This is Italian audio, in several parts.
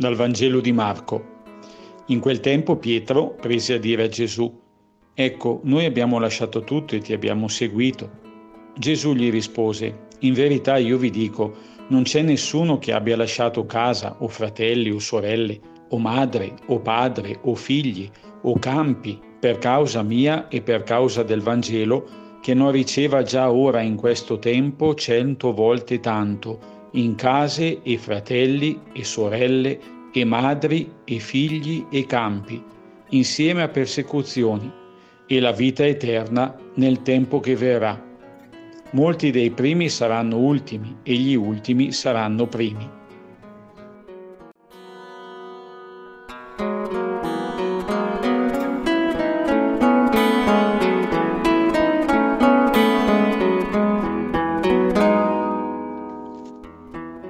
Dal Vangelo di Marco. In quel tempo Pietro prese a dire a Gesù, Ecco, noi abbiamo lasciato tutto e ti abbiamo seguito. Gesù gli rispose, In verità io vi dico, non c'è nessuno che abbia lasciato casa o fratelli o sorelle, o madre o padre o figli o campi per causa mia e per causa del Vangelo, che non riceva già ora in questo tempo cento volte tanto in case e fratelli e sorelle e madri e figli e campi, insieme a persecuzioni, e la vita eterna nel tempo che verrà. Molti dei primi saranno ultimi e gli ultimi saranno primi.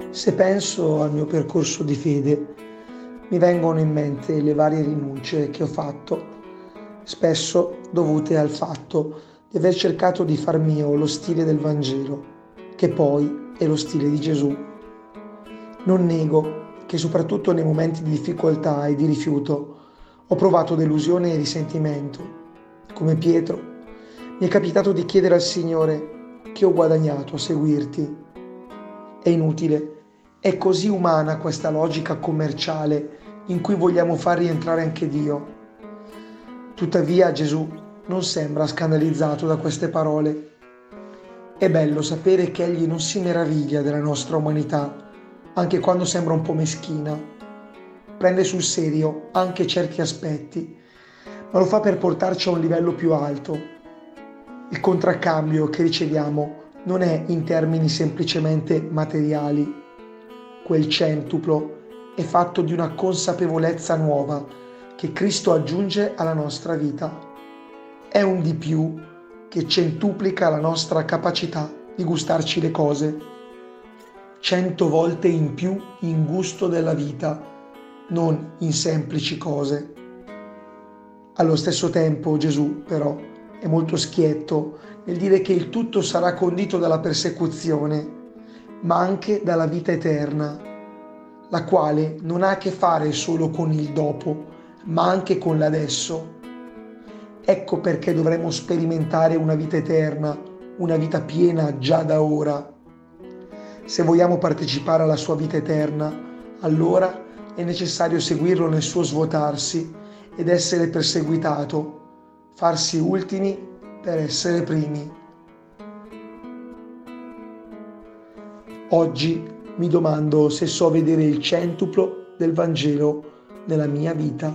Se penso al mio percorso di fede, mi vengono in mente le varie rinunce che ho fatto, spesso dovute al fatto di aver cercato di far mio lo stile del Vangelo, che poi è lo stile di Gesù. Non nego che soprattutto nei momenti di difficoltà e di rifiuto ho provato delusione e risentimento. Come Pietro, mi è capitato di chiedere al Signore che ho guadagnato a seguirti. È inutile è così umana questa logica commerciale in cui vogliamo far rientrare anche Dio. Tuttavia Gesù non sembra scandalizzato da queste parole. È bello sapere che Egli non si meraviglia della nostra umanità, anche quando sembra un po' meschina. Prende sul serio anche certi aspetti, ma lo fa per portarci a un livello più alto. Il contraccambio che riceviamo non è in termini semplicemente materiali, quel centuplo è fatto di una consapevolezza nuova che Cristo aggiunge alla nostra vita. È un di più che centuplica la nostra capacità di gustarci le cose. Cento volte in più in gusto della vita, non in semplici cose. Allo stesso tempo Gesù, però, è molto schietto nel dire che il tutto sarà condito dalla persecuzione ma anche dalla vita eterna, la quale non ha a che fare solo con il dopo, ma anche con l'adesso. Ecco perché dovremmo sperimentare una vita eterna, una vita piena già da ora. Se vogliamo partecipare alla sua vita eterna, allora è necessario seguirlo nel suo svuotarsi ed essere perseguitato, farsi ultimi per essere primi. Oggi mi domando se so vedere il centuplo del Vangelo nella mia vita.